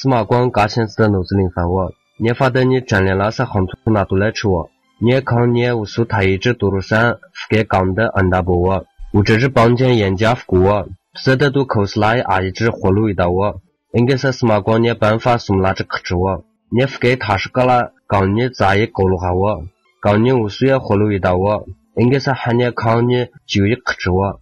司马光嘎心思的脑子里烦我，你发的你真的拿啥红土拿都来吃我？你看你无数他一直多噜山，覆盖刚的安大伯我，我这是帮见严家服我，舍得都口是拉阿一只活路一道我，应该是司马光你办法送拉只克制我，你覆盖他是个啦，刚你咋也勾了下我，刚你无数也活路一道我，应该是喊你看你就一克制我。